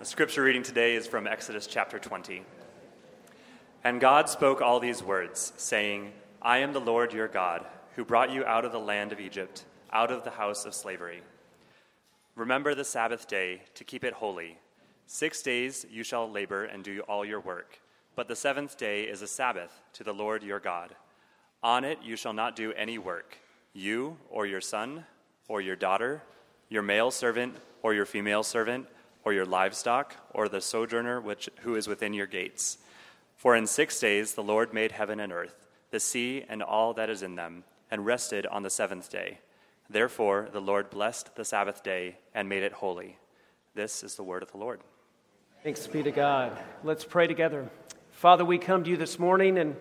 The scripture reading today is from Exodus chapter 20. And God spoke all these words, saying, I am the Lord your God, who brought you out of the land of Egypt, out of the house of slavery. Remember the Sabbath day to keep it holy. Six days you shall labor and do all your work, but the seventh day is a Sabbath to the Lord your God. On it you shall not do any work, you or your son or your daughter, your male servant or your female servant or your livestock, or the sojourner which, who is within your gates. For in six days the Lord made heaven and earth, the sea and all that is in them, and rested on the seventh day. Therefore the Lord blessed the Sabbath day and made it holy. This is the word of the Lord. Thanks be to God. Let's pray together. Father, we come to you this morning and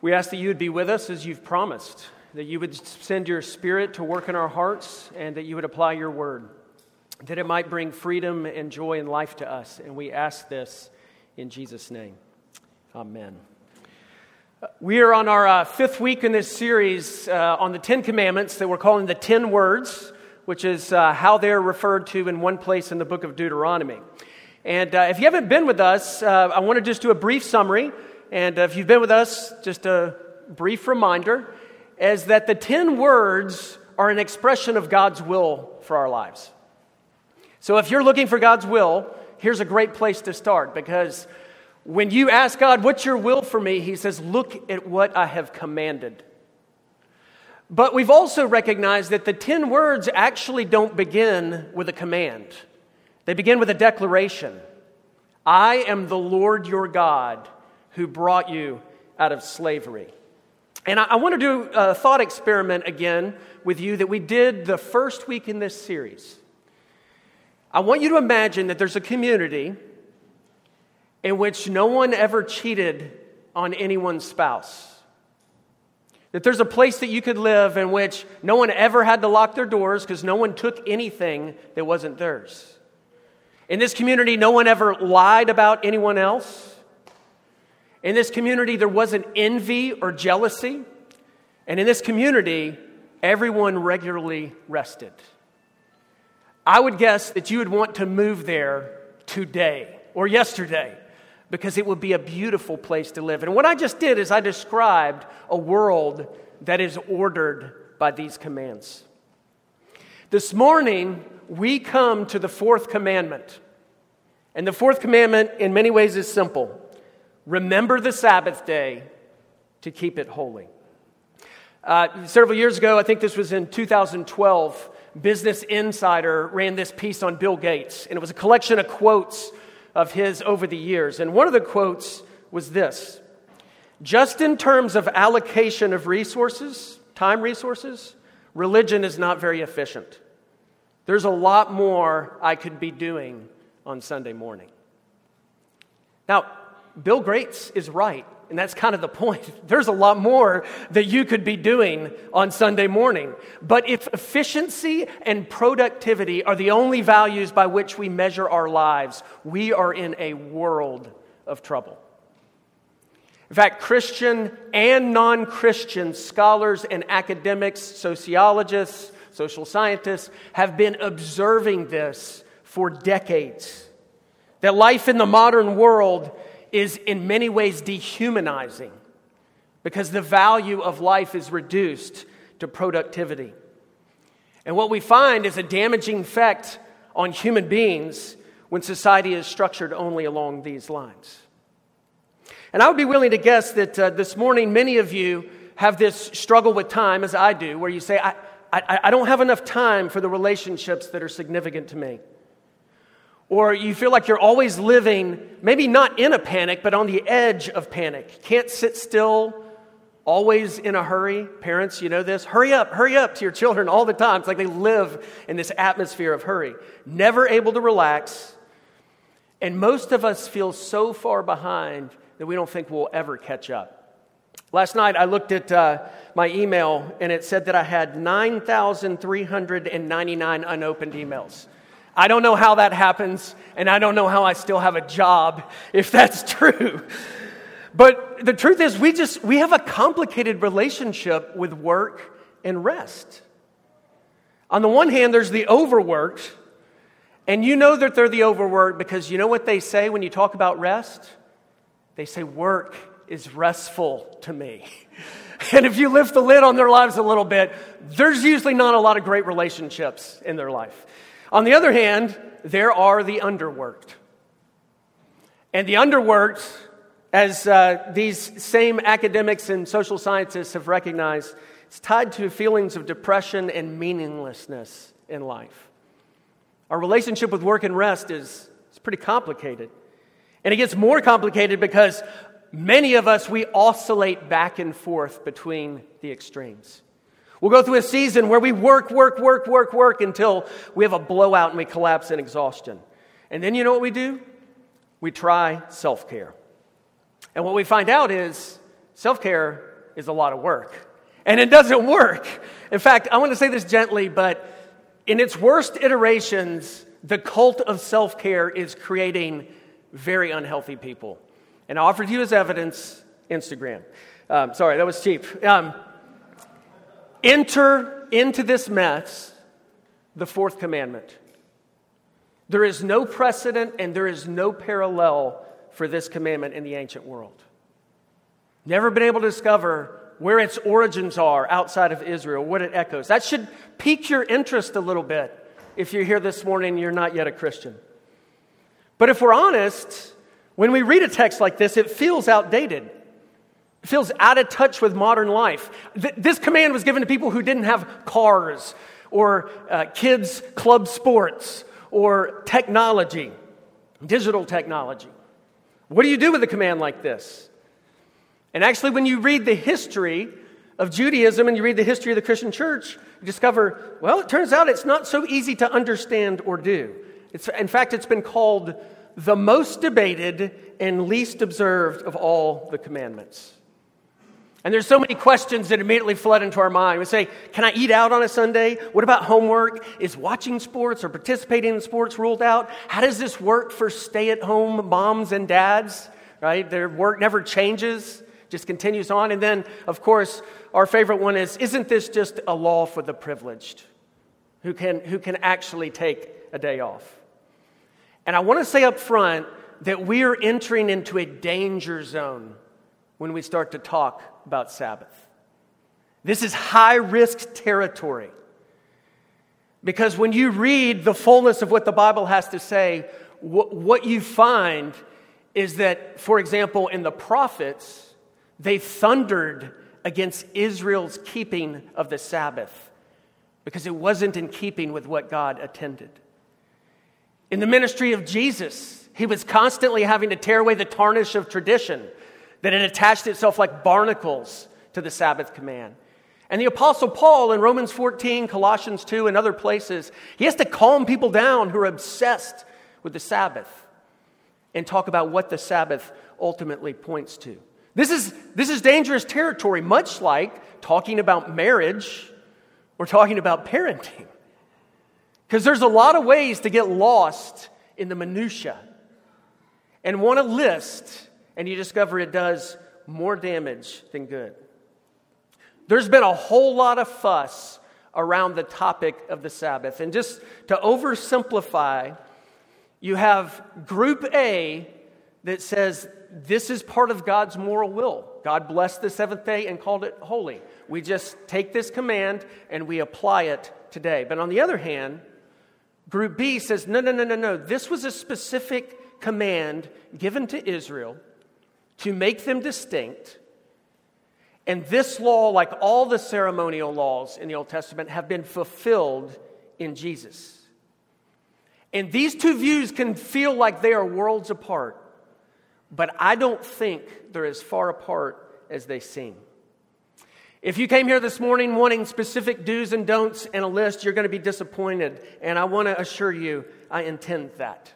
we ask that you would be with us as you've promised, that you would send your spirit to work in our hearts, and that you would apply your word that it might bring freedom and joy and life to us. And we ask this in Jesus' name. Amen. We are on our uh, fifth week in this series uh, on the Ten Commandments that we're calling the Ten Words, which is uh, how they're referred to in one place in the book of Deuteronomy. And uh, if you haven't been with us, uh, I want to just do a brief summary. And if you've been with us, just a brief reminder is that the Ten Words are an expression of God's will for our lives. So if you're looking for God's will, here's a great place to start because when you ask God, What's your will for me? He says, Look at what I have commanded. But we've also recognized that the 10 words actually don't begin with a command, they begin with a declaration I am the Lord your God who brought you out of slavery. And I, I want to do a thought experiment again with you that we did the first week in this series. I want you to imagine that there's a community in which no one ever cheated on anyone's spouse. That there's a place that you could live in which no one ever had to lock their doors because no one took anything that wasn't theirs. In this community, no one ever lied about anyone else. In this community, there wasn't envy or jealousy. And in this community, everyone regularly rested. I would guess that you would want to move there today or yesterday because it would be a beautiful place to live. And what I just did is I described a world that is ordered by these commands. This morning, we come to the fourth commandment. And the fourth commandment, in many ways, is simple remember the Sabbath day to keep it holy. Uh, several years ago, I think this was in 2012, Business Insider ran this piece on Bill Gates, and it was a collection of quotes of his over the years. And one of the quotes was this Just in terms of allocation of resources, time resources, religion is not very efficient. There's a lot more I could be doing on Sunday morning. Now, Bill Gates is right. And that's kind of the point. There's a lot more that you could be doing on Sunday morning. But if efficiency and productivity are the only values by which we measure our lives, we are in a world of trouble. In fact, Christian and non Christian scholars and academics, sociologists, social scientists have been observing this for decades. That life in the modern world is in many ways dehumanizing because the value of life is reduced to productivity. And what we find is a damaging effect on human beings when society is structured only along these lines. And I would be willing to guess that uh, this morning many of you have this struggle with time, as I do, where you say, I, I, I don't have enough time for the relationships that are significant to me. Or you feel like you're always living, maybe not in a panic, but on the edge of panic. Can't sit still, always in a hurry. Parents, you know this. Hurry up, hurry up to your children all the time. It's like they live in this atmosphere of hurry. Never able to relax. And most of us feel so far behind that we don't think we'll ever catch up. Last night I looked at uh, my email and it said that I had 9,399 unopened emails. I don't know how that happens, and I don't know how I still have a job if that's true. But the truth is, we just we have a complicated relationship with work and rest. On the one hand, there's the overworked, And you know that they're the overworked because you know what they say when you talk about rest? They say, Work is restful to me. And if you lift the lid on their lives a little bit, there's usually not a lot of great relationships in their life. On the other hand, there are the underworked. And the underworked, as uh, these same academics and social scientists have recognized, it's tied to feelings of depression and meaninglessness in life. Our relationship with work and rest is, is pretty complicated. And it gets more complicated because many of us, we oscillate back and forth between the extremes. We'll go through a season where we work, work, work, work, work until we have a blowout and we collapse in exhaustion. And then you know what we do? We try self care. And what we find out is self care is a lot of work. And it doesn't work. In fact, I want to say this gently, but in its worst iterations, the cult of self care is creating very unhealthy people. And I offered you as evidence Instagram. Um, sorry, that was cheap. Um, enter into this mess the fourth commandment. There is no precedent and there is no parallel for this commandment in the ancient world. Never been able to discover where its origins are outside of Israel, what it echoes. That should pique your interest a little bit if you're here this morning and you're not yet a Christian. But if we're honest, when we read a text like this, it feels outdated. Feels out of touch with modern life. Th- this command was given to people who didn't have cars or uh, kids' club sports or technology, digital technology. What do you do with a command like this? And actually, when you read the history of Judaism and you read the history of the Christian church, you discover, well, it turns out it's not so easy to understand or do. It's, in fact, it's been called the most debated and least observed of all the commandments. And there's so many questions that immediately flood into our mind. We say, Can I eat out on a Sunday? What about homework? Is watching sports or participating in sports ruled out? How does this work for stay at home moms and dads? Right? Their work never changes, just continues on. And then, of course, our favorite one is Isn't this just a law for the privileged who can, who can actually take a day off? And I want to say up front that we are entering into a danger zone when we start to talk about Sabbath. This is high risk territory. Because when you read the fullness of what the Bible has to say, what you find is that, for example, in the prophets, they thundered against Israel's keeping of the Sabbath because it wasn't in keeping with what God attended. In the ministry of Jesus, he was constantly having to tear away the tarnish of tradition that it attached itself like barnacles to the Sabbath command. And the Apostle Paul in Romans 14, Colossians 2, and other places, he has to calm people down who are obsessed with the Sabbath and talk about what the Sabbath ultimately points to. This is, this is dangerous territory, much like talking about marriage or talking about parenting. Because there's a lot of ways to get lost in the minutia and want a list, and you discover it does more damage than good. There's been a whole lot of fuss around the topic of the Sabbath. And just to oversimplify, you have group A that says this is part of God's moral will. God blessed the seventh day and called it holy. We just take this command and we apply it today. But on the other hand, Group B says, no, no, no, no, no. This was a specific command given to Israel to make them distinct. And this law, like all the ceremonial laws in the Old Testament, have been fulfilled in Jesus. And these two views can feel like they are worlds apart, but I don't think they're as far apart as they seem. If you came here this morning wanting specific do's and don'ts and a list, you're going to be disappointed. And I want to assure you, I intend that.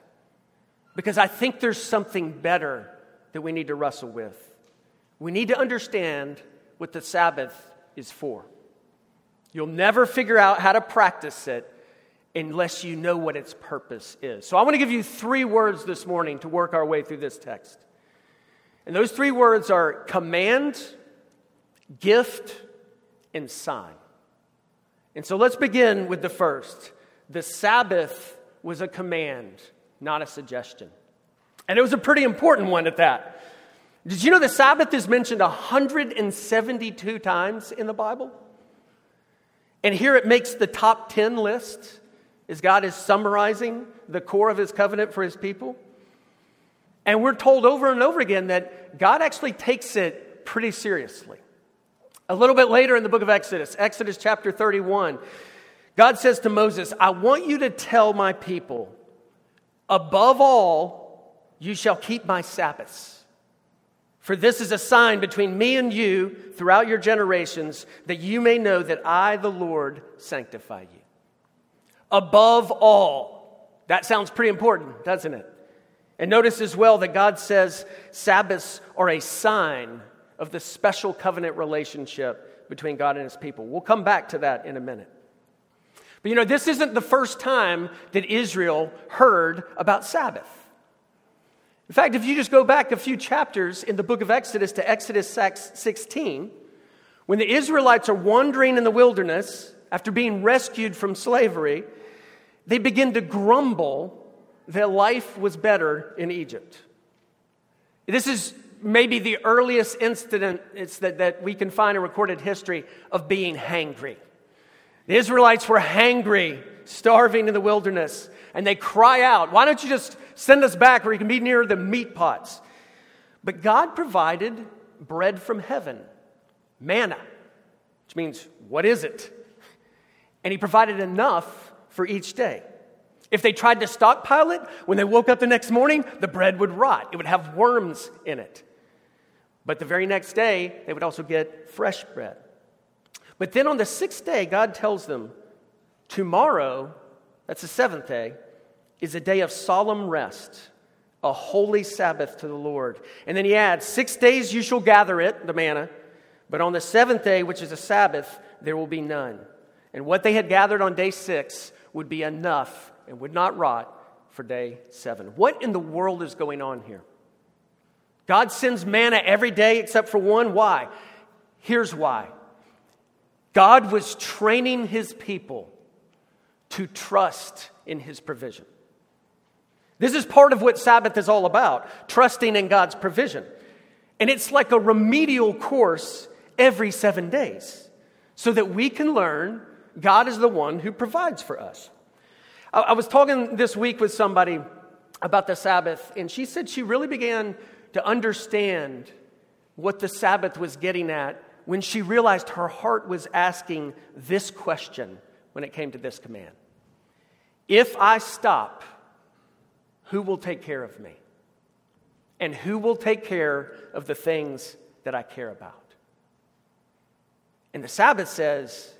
Because I think there's something better that we need to wrestle with. We need to understand what the Sabbath is for. You'll never figure out how to practice it unless you know what its purpose is. So I want to give you three words this morning to work our way through this text. And those three words are command, gift, and sign. And so let's begin with the first. The Sabbath was a command, not a suggestion. And it was a pretty important one at that. Did you know the Sabbath is mentioned 172 times in the Bible? And here it makes the top 10 list as God is summarizing the core of his covenant for his people. And we're told over and over again that God actually takes it pretty seriously. A little bit later in the book of Exodus, Exodus chapter 31, God says to Moses, I want you to tell my people, above all, you shall keep my Sabbaths. For this is a sign between me and you throughout your generations, that you may know that I, the Lord, sanctify you. Above all. That sounds pretty important, doesn't it? And notice as well that God says Sabbaths are a sign of the special covenant relationship between God and his people. We'll come back to that in a minute. But you know, this isn't the first time that Israel heard about Sabbath. In fact, if you just go back a few chapters in the book of Exodus to Exodus 16, when the Israelites are wandering in the wilderness after being rescued from slavery, they begin to grumble that life was better in Egypt. This is maybe the earliest incident that, that we can find in recorded history of being hangry. The Israelites were hangry, starving in the wilderness, and they cry out, Why don't you just send us back where you can be near the meat pots? But God provided bread from heaven, manna, which means, What is it? And He provided enough for each day. If they tried to stockpile it, when they woke up the next morning, the bread would rot. It would have worms in it. But the very next day, they would also get fresh bread. But then on the sixth day, God tells them, Tomorrow, that's the seventh day, is a day of solemn rest, a holy Sabbath to the Lord. And then he adds, Six days you shall gather it, the manna, but on the seventh day, which is a Sabbath, there will be none. And what they had gathered on day six would be enough and would not rot for day seven. What in the world is going on here? God sends manna every day except for one. Why? Here's why God was training his people to trust in his provision. This is part of what Sabbath is all about trusting in God's provision. And it's like a remedial course every seven days so that we can learn God is the one who provides for us. I was talking this week with somebody about the Sabbath, and she said she really began to understand what the Sabbath was getting at when she realized her heart was asking this question when it came to this command If I stop, who will take care of me? And who will take care of the things that I care about? And the Sabbath says,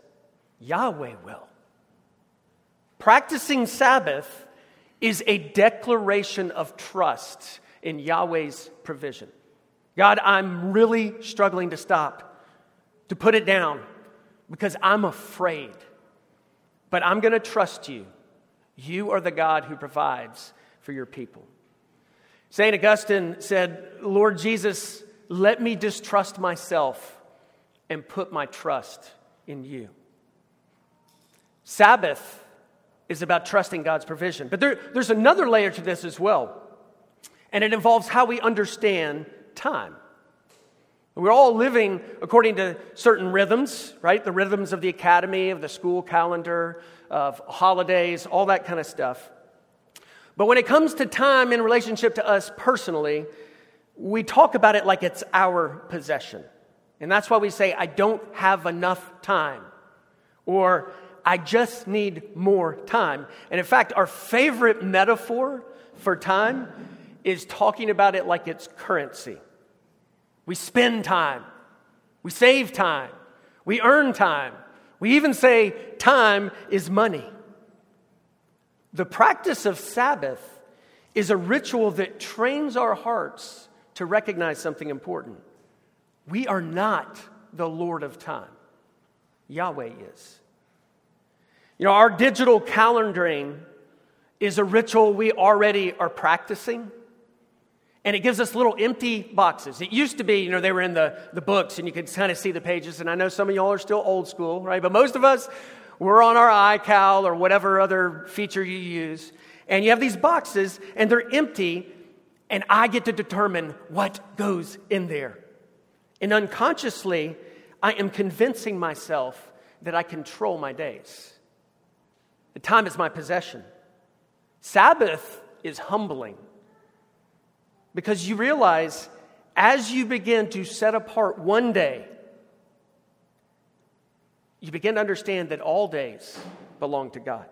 Yahweh will. Practicing Sabbath is a declaration of trust in Yahweh's provision. God, I'm really struggling to stop, to put it down, because I'm afraid. But I'm going to trust you. You are the God who provides for your people. St. Augustine said, Lord Jesus, let me distrust myself and put my trust in you. Sabbath is about trusting God's provision. But there, there's another layer to this as well, and it involves how we understand time. We're all living according to certain rhythms, right? The rhythms of the academy, of the school calendar, of holidays, all that kind of stuff. But when it comes to time in relationship to us personally, we talk about it like it's our possession. And that's why we say, I don't have enough time. Or I just need more time. And in fact, our favorite metaphor for time is talking about it like it's currency. We spend time, we save time, we earn time. We even say time is money. The practice of Sabbath is a ritual that trains our hearts to recognize something important. We are not the Lord of time, Yahweh is. You know, our digital calendaring is a ritual we already are practicing. And it gives us little empty boxes. It used to be, you know, they were in the, the books and you could kind of see the pages. And I know some of y'all are still old school, right? But most of us, we're on our iCal or whatever other feature you use. And you have these boxes, and they're empty, and I get to determine what goes in there. And unconsciously, I am convincing myself that I control my days. The time is my possession. Sabbath is humbling because you realize as you begin to set apart one day, you begin to understand that all days belong to God.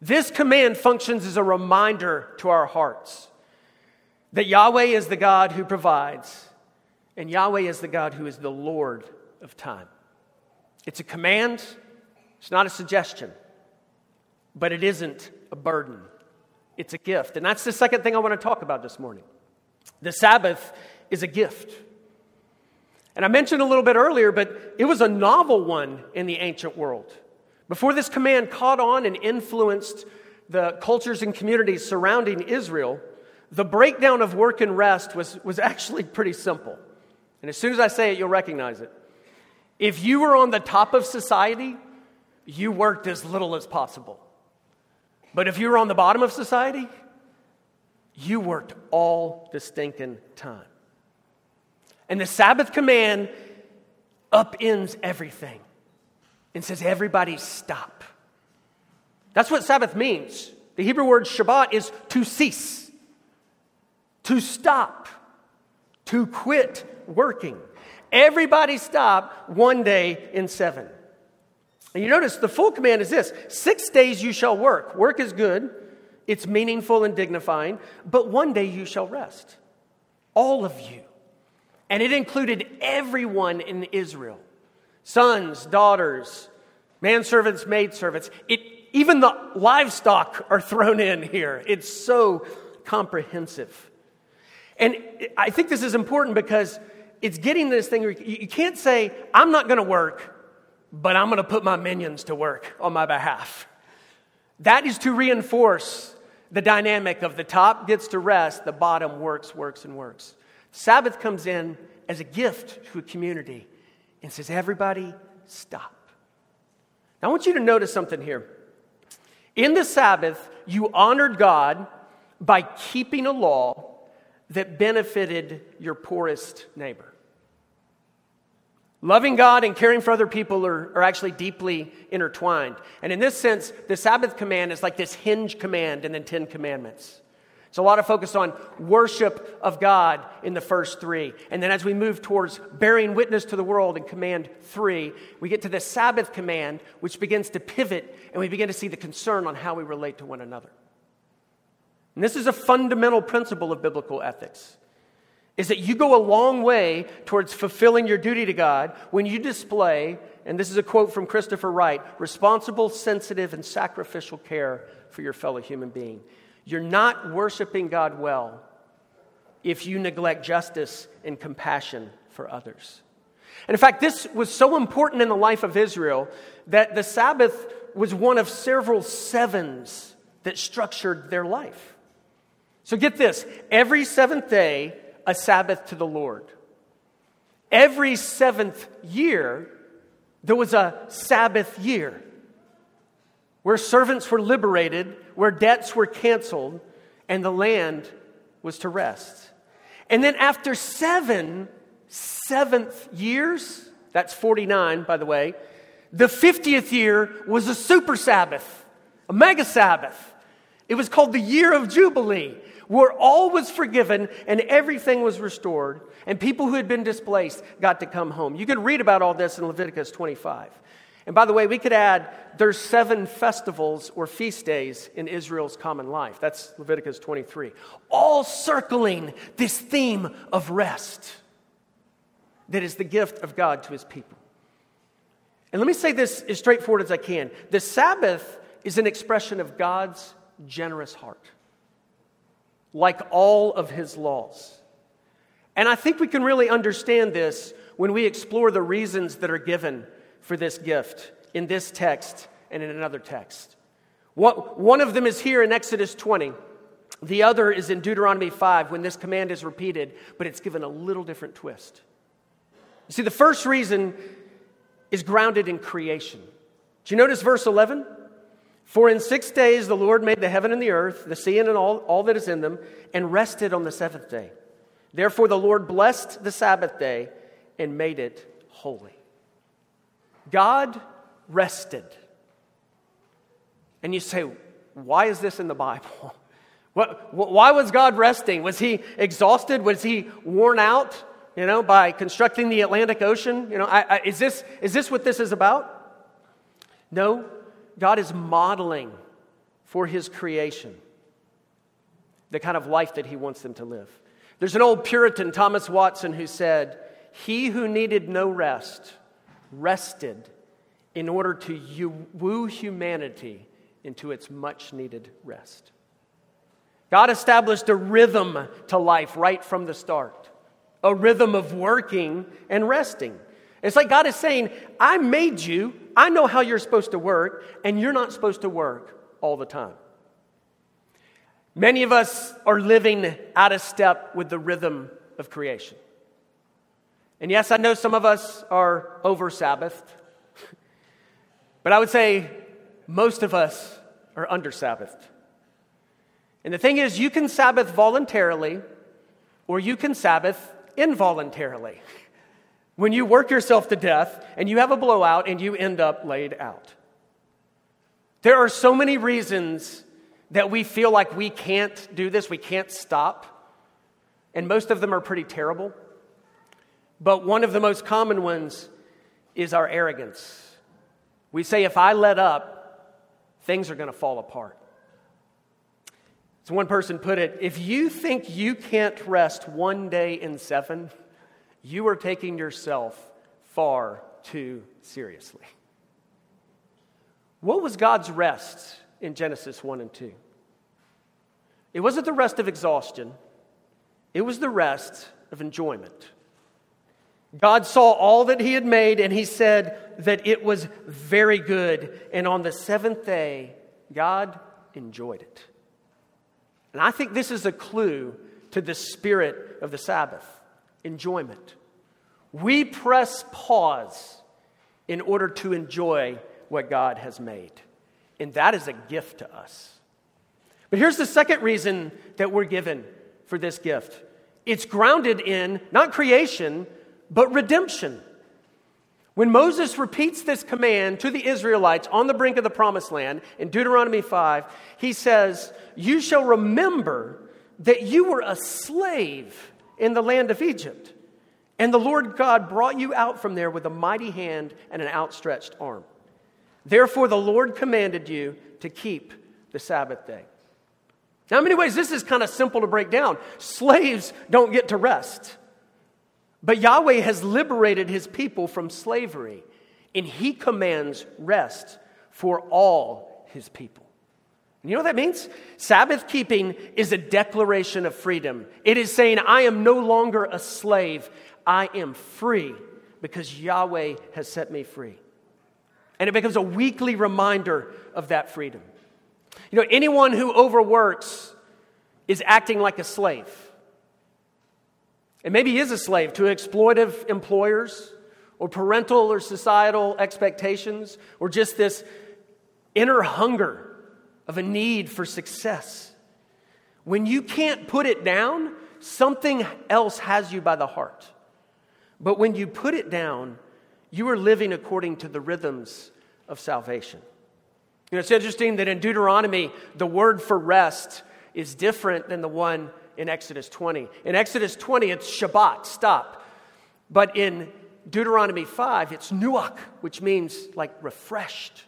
This command functions as a reminder to our hearts that Yahweh is the God who provides, and Yahweh is the God who is the Lord of time. It's a command, it's not a suggestion, but it isn't a burden. It's a gift. And that's the second thing I want to talk about this morning. The Sabbath is a gift. And I mentioned a little bit earlier, but it was a novel one in the ancient world. Before this command caught on and influenced the cultures and communities surrounding Israel, the breakdown of work and rest was, was actually pretty simple. And as soon as I say it, you'll recognize it. If you were on the top of society, you worked as little as possible. But if you were on the bottom of society, you worked all the stinking time. And the Sabbath command upends everything and says, everybody stop. That's what Sabbath means. The Hebrew word Shabbat is to cease, to stop, to quit working. Everybody stop one day in seven. And you notice the full command is this six days you shall work. Work is good, it's meaningful and dignifying, but one day you shall rest. All of you. And it included everyone in Israel sons, daughters, manservants, maidservants. It, even the livestock are thrown in here. It's so comprehensive. And I think this is important because it's getting this thing you can't say, I'm not going to work, but I'm going to put my minions to work on my behalf. That is to reinforce the dynamic of the top gets to rest, the bottom works, works, and works. Sabbath comes in as a gift to a community and says, Everybody, stop. Now, I want you to notice something here. In the Sabbath, you honored God by keeping a law that benefited your poorest neighbor. Loving God and caring for other people are, are actually deeply intertwined. And in this sense, the Sabbath command is like this hinge command in the Ten Commandments. It's a lot of focus on worship of God in the first three. And then as we move towards bearing witness to the world in command three, we get to the Sabbath command, which begins to pivot and we begin to see the concern on how we relate to one another. And this is a fundamental principle of biblical ethics. Is that you go a long way towards fulfilling your duty to God when you display, and this is a quote from Christopher Wright responsible, sensitive, and sacrificial care for your fellow human being. You're not worshiping God well if you neglect justice and compassion for others. And in fact, this was so important in the life of Israel that the Sabbath was one of several sevens that structured their life. So get this every seventh day, a Sabbath to the Lord. Every seventh year, there was a Sabbath year where servants were liberated, where debts were canceled, and the land was to rest. And then after seven seventh years, that's 49, by the way, the 50th year was a super Sabbath, a mega Sabbath. It was called the year of Jubilee, where all was forgiven and everything was restored, and people who had been displaced got to come home. You can read about all this in Leviticus 25. And by the way, we could add there's seven festivals or feast days in Israel's common life. That's Leviticus 23. All circling this theme of rest that is the gift of God to his people. And let me say this as straightforward as I can. The Sabbath is an expression of God's generous heart, like all of his laws. And I think we can really understand this when we explore the reasons that are given for this gift in this text and in another text. What, One of them is here in Exodus 20. The other is in Deuteronomy 5 when this command is repeated, but it's given a little different twist. You see, the first reason is grounded in creation. Do you notice verse 11? For in six days the Lord made the heaven and the earth, the sea and all, all that is in them, and rested on the seventh day. Therefore the Lord blessed the Sabbath day and made it holy. God rested. And you say, why is this in the Bible? What, why was God resting? Was he exhausted? Was he worn out, you know, by constructing the Atlantic Ocean? You know, I, I, is, this, is this what this is about? No, God is modeling for his creation the kind of life that he wants them to live. There's an old Puritan, Thomas Watson, who said, He who needed no rest rested in order to woo humanity into its much needed rest. God established a rhythm to life right from the start, a rhythm of working and resting. It's like God is saying, I made you, I know how you're supposed to work, and you're not supposed to work all the time. Many of us are living out of step with the rhythm of creation. And yes, I know some of us are over Sabbathed, but I would say most of us are under Sabbathed. And the thing is, you can Sabbath voluntarily or you can Sabbath involuntarily when you work yourself to death and you have a blowout and you end up laid out. There are so many reasons that we feel like we can't do this, we can't stop, and most of them are pretty terrible. But one of the most common ones is our arrogance. We say, if I let up, things are going to fall apart. As one person put it, if you think you can't rest one day in seven, you are taking yourself far too seriously. What was God's rest in Genesis 1 and 2? It wasn't the rest of exhaustion, it was the rest of enjoyment. God saw all that He had made, and He said that it was very good. And on the seventh day, God enjoyed it. And I think this is a clue to the spirit of the Sabbath enjoyment. We press pause in order to enjoy what God has made. And that is a gift to us. But here's the second reason that we're given for this gift it's grounded in not creation, but redemption. When Moses repeats this command to the Israelites on the brink of the promised land in Deuteronomy 5, he says, You shall remember that you were a slave in the land of Egypt and the Lord God brought you out from there with a mighty hand and an outstretched arm. Therefore, the Lord commanded you to keep the Sabbath day. Now, in many ways, this is kind of simple to break down. Slaves don't get to rest. But Yahweh has liberated his people from slavery, and he commands rest for all his people. You know what that means? Sabbath keeping is a declaration of freedom. It is saying, I am no longer a slave. I am free because Yahweh has set me free. And it becomes a weekly reminder of that freedom. You know, anyone who overworks is acting like a slave. And maybe he is a slave to exploitive employers or parental or societal expectations or just this inner hunger of a need for success. When you can't put it down, something else has you by the heart. But when you put it down, you are living according to the rhythms of salvation. You know, it's interesting that in Deuteronomy, the word for rest is different than the one in Exodus 20. In Exodus 20, it's Shabbat, stop. But in Deuteronomy 5, it's Nuach, which means like refreshed.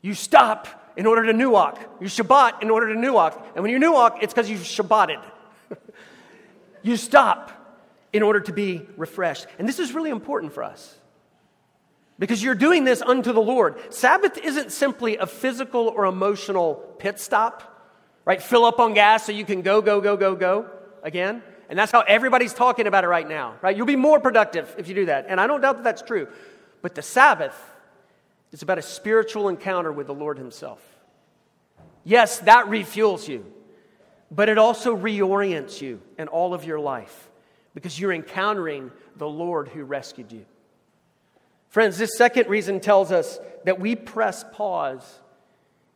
You stop in order to Nuach. You Shabbat in order to Nuach. And when you Nuach, it's because you've Shabbated. you stop in order to be refreshed. And this is really important for us because you're doing this unto the Lord. Sabbath isn't simply a physical or emotional pit stop, right? Fill up on gas so you can go, go, go, go, go again. And that's how everybody's talking about it right now, right? You'll be more productive if you do that. And I don't doubt that that's true. But the Sabbath is about a spiritual encounter with the Lord Himself. Yes, that refuels you, but it also reorients you in all of your life because you're encountering the Lord who rescued you. Friends, this second reason tells us that we press pause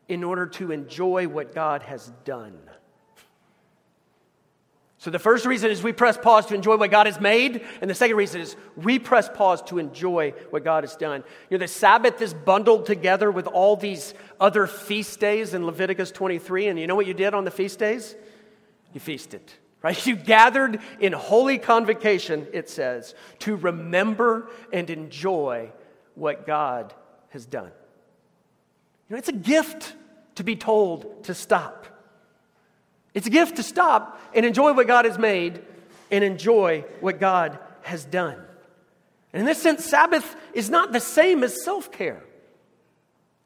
in order to enjoy what God has done. So the first reason is we press pause to enjoy what God has made, and the second reason is we press pause to enjoy what God has done. You know, the Sabbath is bundled together with all these other feast days in Leviticus 23, and you know what you did on the feast days? You feasted. Right? You gathered in holy convocation, it says, to remember and enjoy what God has done. You know, it's a gift to be told to stop. It's a gift to stop and enjoy what God has made and enjoy what God has done. And in this sense, Sabbath is not the same as self care.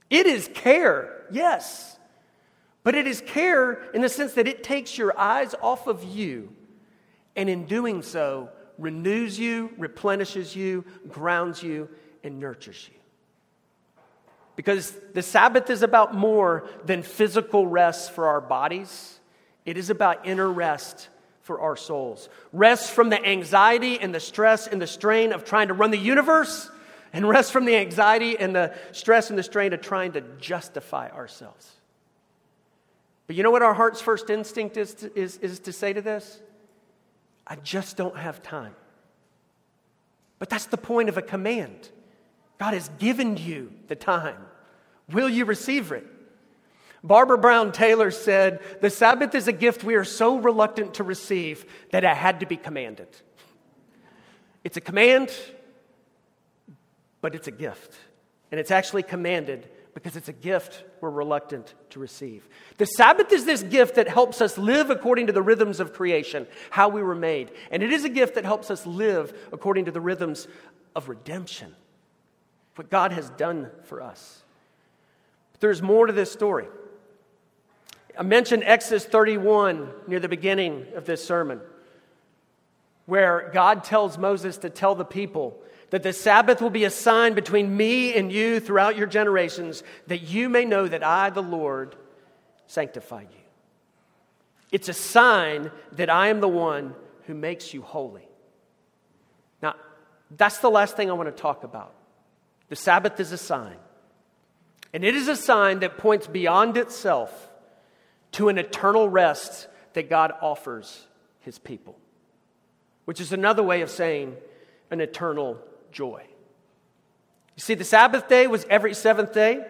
It is care, yes, but it is care in the sense that it takes your eyes off of you and in doing so, renews you, replenishes you, grounds you, and nurtures you. Because the Sabbath is about more than physical rest for our bodies. It is about inner rest for our souls. Rest from the anxiety and the stress and the strain of trying to run the universe, and rest from the anxiety and the stress and the strain of trying to justify ourselves. But you know what our heart's first instinct is to, is, is to say to this? I just don't have time. But that's the point of a command. God has given you the time. Will you receive it? Barbara Brown Taylor said, The Sabbath is a gift we are so reluctant to receive that it had to be commanded. It's a command, but it's a gift. And it's actually commanded because it's a gift we're reluctant to receive. The Sabbath is this gift that helps us live according to the rhythms of creation, how we were made. And it is a gift that helps us live according to the rhythms of redemption, what God has done for us. There's more to this story. I mentioned Exodus 31 near the beginning of this sermon, where God tells Moses to tell the people that the Sabbath will be a sign between me and you throughout your generations, that you may know that I, the Lord, sanctify you. It's a sign that I am the one who makes you holy. Now, that's the last thing I want to talk about. The Sabbath is a sign. And it is a sign that points beyond itself to an eternal rest that God offers his people, which is another way of saying an eternal joy. You see, the Sabbath day was every seventh day.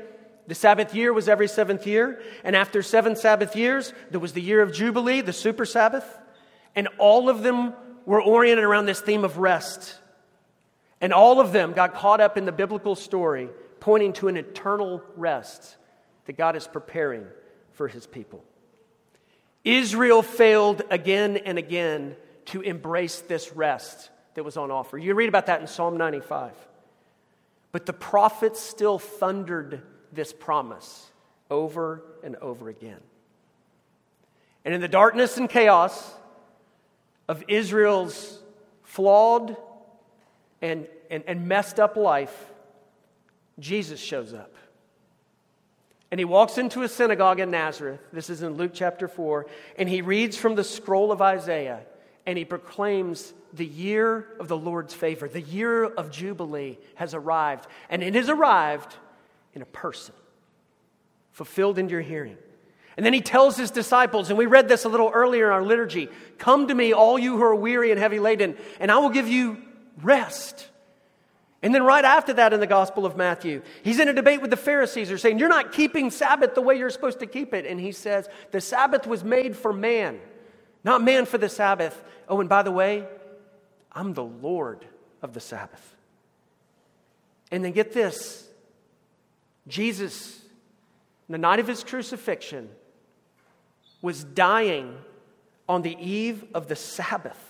The Sabbath year was every seventh year. And after seven Sabbath years, there was the year of Jubilee, the super Sabbath. And all of them were oriented around this theme of rest. And all of them got caught up in the biblical story, pointing to an eternal rest that God is preparing for his people. Israel failed again and again to embrace this rest that was on offer. You read about that in Psalm 95. But the prophets still thundered this promise over and over again. And in the darkness and chaos of Israel's flawed and, and, and messed up life, Jesus shows up. And he walks into a synagogue in Nazareth. This is in Luke chapter 4. And he reads from the scroll of Isaiah and he proclaims the year of the Lord's favor, the year of Jubilee has arrived. And it has arrived in a person, fulfilled in your hearing. And then he tells his disciples, and we read this a little earlier in our liturgy Come to me, all you who are weary and heavy laden, and I will give you rest. And then, right after that, in the Gospel of Matthew, he's in a debate with the Pharisees. They're saying, You're not keeping Sabbath the way you're supposed to keep it. And he says, The Sabbath was made for man, not man for the Sabbath. Oh, and by the way, I'm the Lord of the Sabbath. And then get this Jesus, the night of his crucifixion, was dying on the eve of the Sabbath.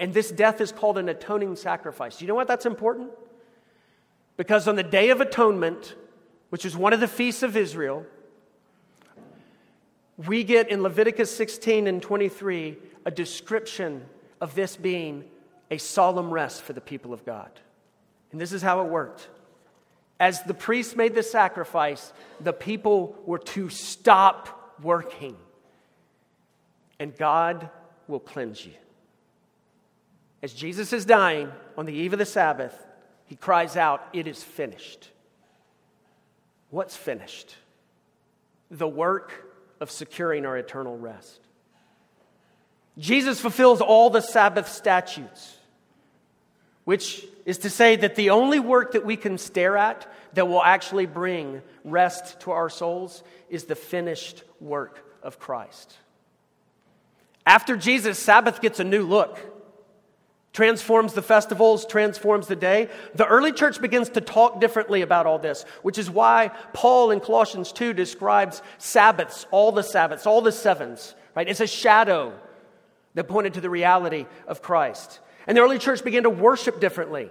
And this death is called an atoning sacrifice. You know what that's important? Because on the Day of Atonement, which is one of the feasts of Israel, we get in Leviticus 16 and 23 a description of this being a solemn rest for the people of God. And this is how it worked. As the priest made the sacrifice, the people were to stop working, and God will cleanse you. As Jesus is dying on the eve of the Sabbath, he cries out, It is finished. What's finished? The work of securing our eternal rest. Jesus fulfills all the Sabbath statutes, which is to say that the only work that we can stare at that will actually bring rest to our souls is the finished work of Christ. After Jesus, Sabbath gets a new look transforms the festivals, transforms the day. The early church begins to talk differently about all this, which is why Paul in Colossians 2 describes Sabbaths, all the Sabbaths, all the sevens, right? It's a shadow that pointed to the reality of Christ. And the early church began to worship differently.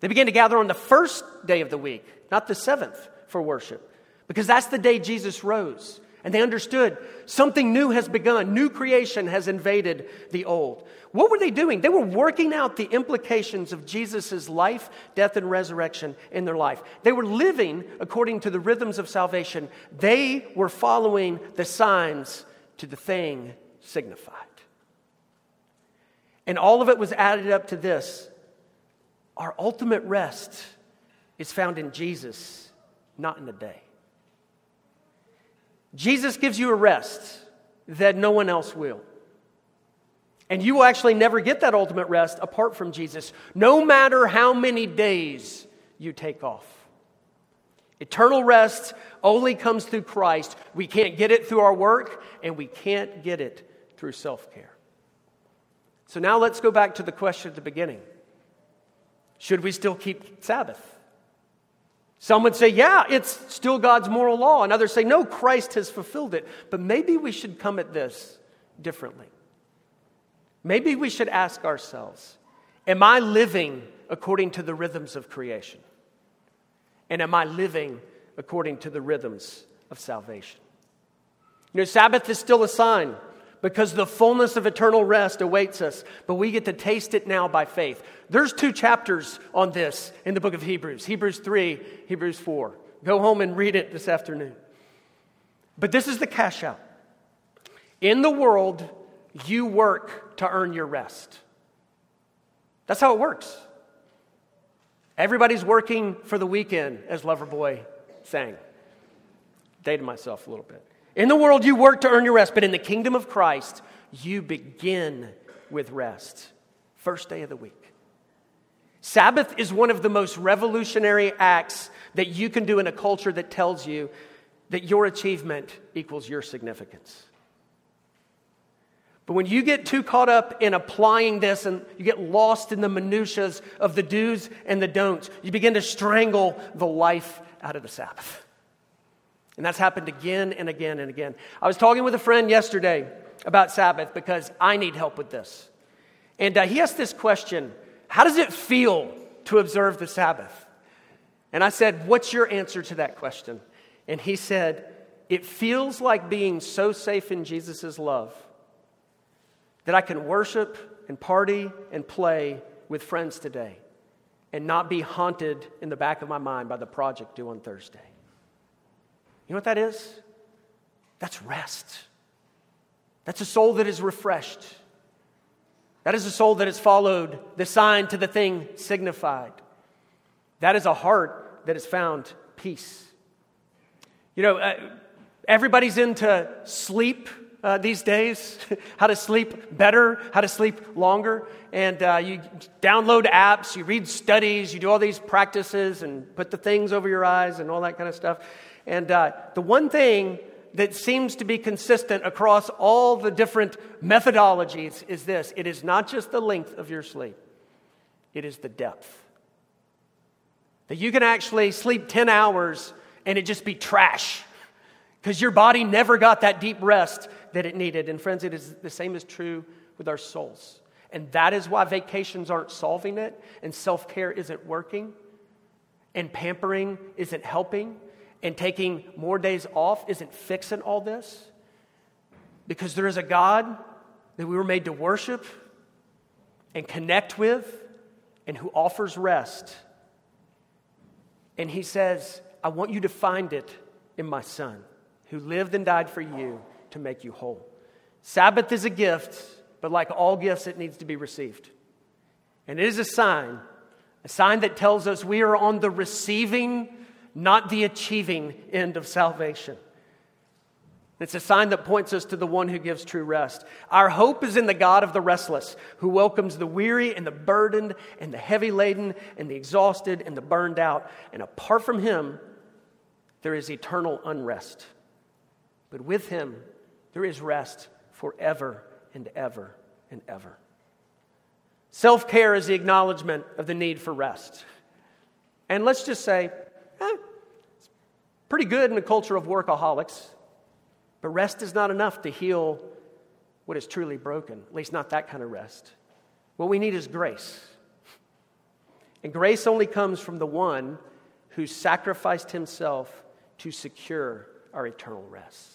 They began to gather on the first day of the week, not the seventh, for worship, because that's the day Jesus rose. And they understood something new has begun. New creation has invaded the old. What were they doing? They were working out the implications of Jesus' life, death, and resurrection in their life. They were living according to the rhythms of salvation. They were following the signs to the thing signified. And all of it was added up to this our ultimate rest is found in Jesus, not in the day. Jesus gives you a rest that no one else will. And you will actually never get that ultimate rest apart from Jesus, no matter how many days you take off. Eternal rest only comes through Christ. We can't get it through our work, and we can't get it through self care. So now let's go back to the question at the beginning Should we still keep Sabbath? Some would say, yeah, it's still God's moral law. And others say, no, Christ has fulfilled it. But maybe we should come at this differently. Maybe we should ask ourselves, am I living according to the rhythms of creation? And am I living according to the rhythms of salvation? You know, Sabbath is still a sign because the fullness of eternal rest awaits us, but we get to taste it now by faith. There's two chapters on this in the book of Hebrews Hebrews 3, Hebrews 4. Go home and read it this afternoon. But this is the cash out. In the world, you work to earn your rest. That's how it works. Everybody's working for the weekend, as Loverboy sang. Dated myself a little bit. In the world, you work to earn your rest, but in the kingdom of Christ, you begin with rest. First day of the week. Sabbath is one of the most revolutionary acts that you can do in a culture that tells you that your achievement equals your significance. But when you get too caught up in applying this and you get lost in the minutiae of the do's and the don'ts, you begin to strangle the life out of the Sabbath. And that's happened again and again and again. I was talking with a friend yesterday about Sabbath because I need help with this. And uh, he asked this question How does it feel to observe the Sabbath? And I said, What's your answer to that question? And he said, It feels like being so safe in Jesus' love that I can worship and party and play with friends today and not be haunted in the back of my mind by the project due on Thursday. You know what that is? That's rest. That's a soul that is refreshed. That is a soul that has followed the sign to the thing signified. That is a heart that has found peace. You know, uh, everybody's into sleep uh, these days, how to sleep better, how to sleep longer. And uh, you download apps, you read studies, you do all these practices and put the things over your eyes and all that kind of stuff. And uh, the one thing that seems to be consistent across all the different methodologies is this it is not just the length of your sleep, it is the depth. That you can actually sleep 10 hours and it just be trash because your body never got that deep rest that it needed. And friends, it is the same is true with our souls. And that is why vacations aren't solving it, and self care isn't working, and pampering isn't helping, and taking more days off isn't fixing all this because there is a God that we were made to worship and connect with and who offers rest. And he says, I want you to find it in my son who lived and died for you to make you whole. Sabbath is a gift, but like all gifts, it needs to be received. And it is a sign, a sign that tells us we are on the receiving not the achieving end of salvation. It's a sign that points us to the one who gives true rest. Our hope is in the God of the restless, who welcomes the weary and the burdened and the heavy laden and the exhausted and the burned out. And apart from him, there is eternal unrest. But with him, there is rest forever and ever and ever. Self care is the acknowledgement of the need for rest. And let's just say, eh, pretty good in a culture of workaholics. But rest is not enough to heal what is truly broken, at least not that kind of rest. What we need is grace. And grace only comes from the one who sacrificed himself to secure our eternal rest.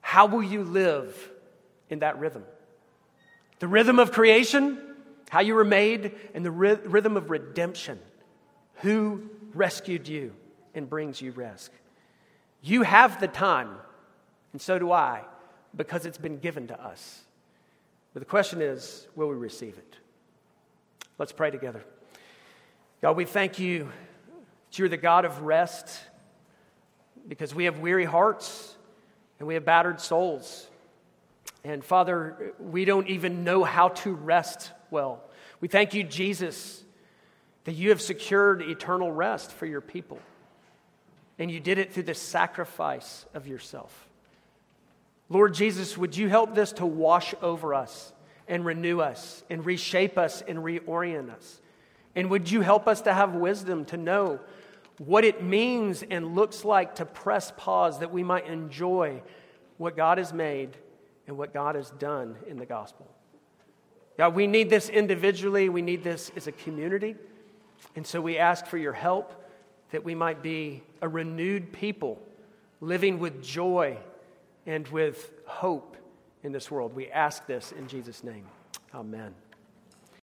How will you live in that rhythm? The rhythm of creation, how you were made, and the rhythm of redemption. Who rescued you and brings you rest? You have the time and so do I, because it's been given to us. But the question is will we receive it? Let's pray together. God, we thank you that you're the God of rest because we have weary hearts and we have battered souls. And Father, we don't even know how to rest well. We thank you, Jesus, that you have secured eternal rest for your people. And you did it through the sacrifice of yourself. Lord Jesus, would you help this to wash over us and renew us and reshape us and reorient us? And would you help us to have wisdom to know what it means and looks like to press pause that we might enjoy what God has made and what God has done in the gospel? God, we need this individually, we need this as a community. And so we ask for your help that we might be a renewed people living with joy and with hope in this world. We ask this in Jesus' name. Amen.